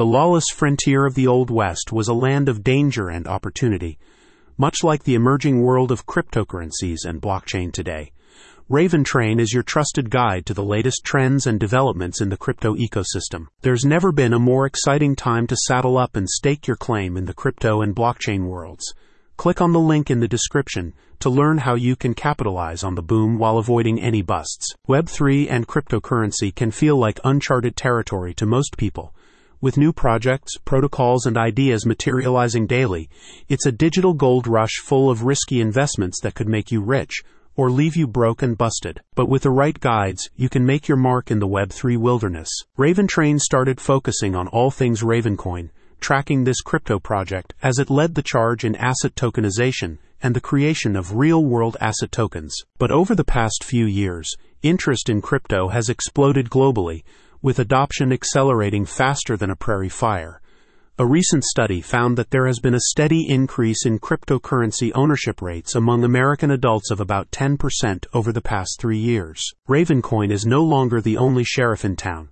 The lawless frontier of the Old West was a land of danger and opportunity, much like the emerging world of cryptocurrencies and blockchain today. Raven Train is your trusted guide to the latest trends and developments in the crypto ecosystem. There's never been a more exciting time to saddle up and stake your claim in the crypto and blockchain worlds. Click on the link in the description to learn how you can capitalize on the boom while avoiding any busts. Web3 and cryptocurrency can feel like uncharted territory to most people. With new projects, protocols, and ideas materializing daily, it's a digital gold rush full of risky investments that could make you rich or leave you broke and busted. But with the right guides, you can make your mark in the Web3 wilderness. Raven Train started focusing on all things Ravencoin, tracking this crypto project as it led the charge in asset tokenization and the creation of real world asset tokens. But over the past few years, interest in crypto has exploded globally, with adoption accelerating faster than a prairie fire. A recent study found that there has been a steady increase in cryptocurrency ownership rates among American adults of about 10% over the past three years. Ravencoin is no longer the only sheriff in town.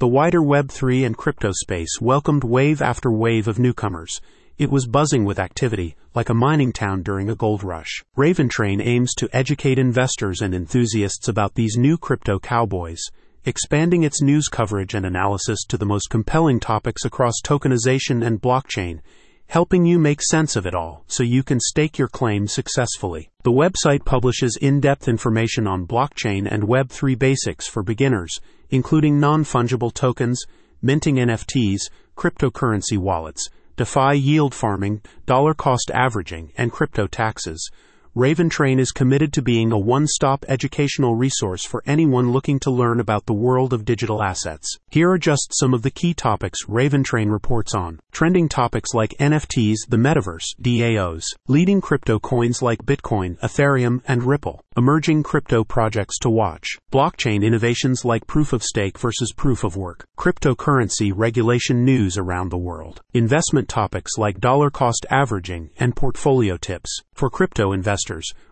The wider Web3 and crypto space welcomed wave after wave of newcomers. It was buzzing with activity, like a mining town during a gold rush. Raventrain aims to educate investors and enthusiasts about these new crypto cowboys expanding its news coverage and analysis to the most compelling topics across tokenization and blockchain, helping you make sense of it all so you can stake your claim successfully. The website publishes in depth information on blockchain and Web3 basics for beginners, including non fungible tokens, minting NFTs, cryptocurrency wallets, DeFi yield farming, dollar cost averaging, and crypto taxes Raventrain is committed to being a one stop educational resource for anyone looking to learn about the world of digital assets. Here are just some of the key topics Raventrain reports on. Trending topics like NFTs, the metaverse, DAOs, leading crypto coins like Bitcoin, Ethereum, and Ripple, emerging crypto projects to watch, blockchain innovations like proof of stake versus proof of work, cryptocurrency regulation news around the world, investment topics like dollar cost averaging and portfolio tips. For crypto investors,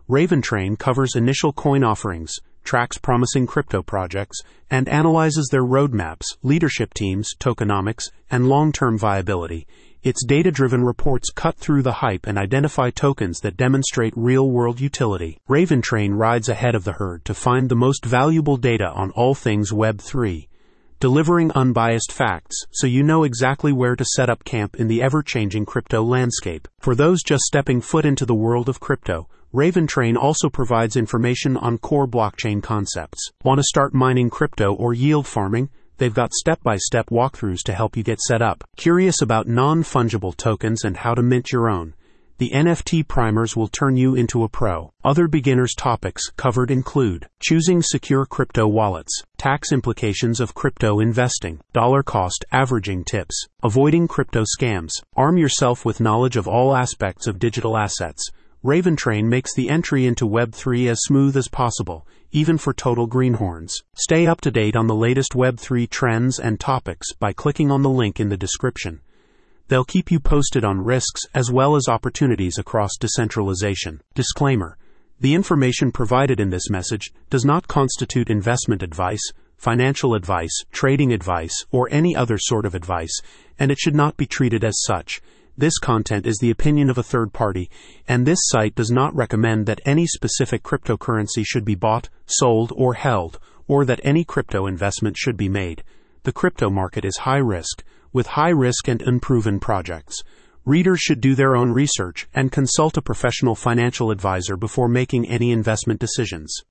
Raventrain covers initial coin offerings, tracks promising crypto projects, and analyzes their roadmaps, leadership teams, tokenomics, and long term viability. Its data driven reports cut through the hype and identify tokens that demonstrate real world utility. Raventrain rides ahead of the herd to find the most valuable data on all things Web3 delivering unbiased facts so you know exactly where to set up camp in the ever changing crypto landscape. For those just stepping foot into the world of crypto, Raventrain also provides information on core blockchain concepts. Want to start mining crypto or yield farming? They've got step by step walkthroughs to help you get set up. Curious about non fungible tokens and how to mint your own? The NFT primers will turn you into a pro. Other beginners topics covered include choosing secure crypto wallets, tax implications of crypto investing, dollar cost averaging tips, avoiding crypto scams, arm yourself with knowledge of all aspects of digital assets, Raventrain makes the entry into Web3 as smooth as possible, even for total greenhorns. Stay up to date on the latest Web3 trends and topics by clicking on the link in the description. They'll keep you posted on risks as well as opportunities across decentralization. Disclaimer The information provided in this message does not constitute investment advice, financial advice, trading advice, or any other sort of advice, and it should not be treated as such. This content is the opinion of a third party, and this site does not recommend that any specific cryptocurrency should be bought, sold, or held, or that any crypto investment should be made. The crypto market is high risk, with high risk and unproven projects. Readers should do their own research and consult a professional financial advisor before making any investment decisions.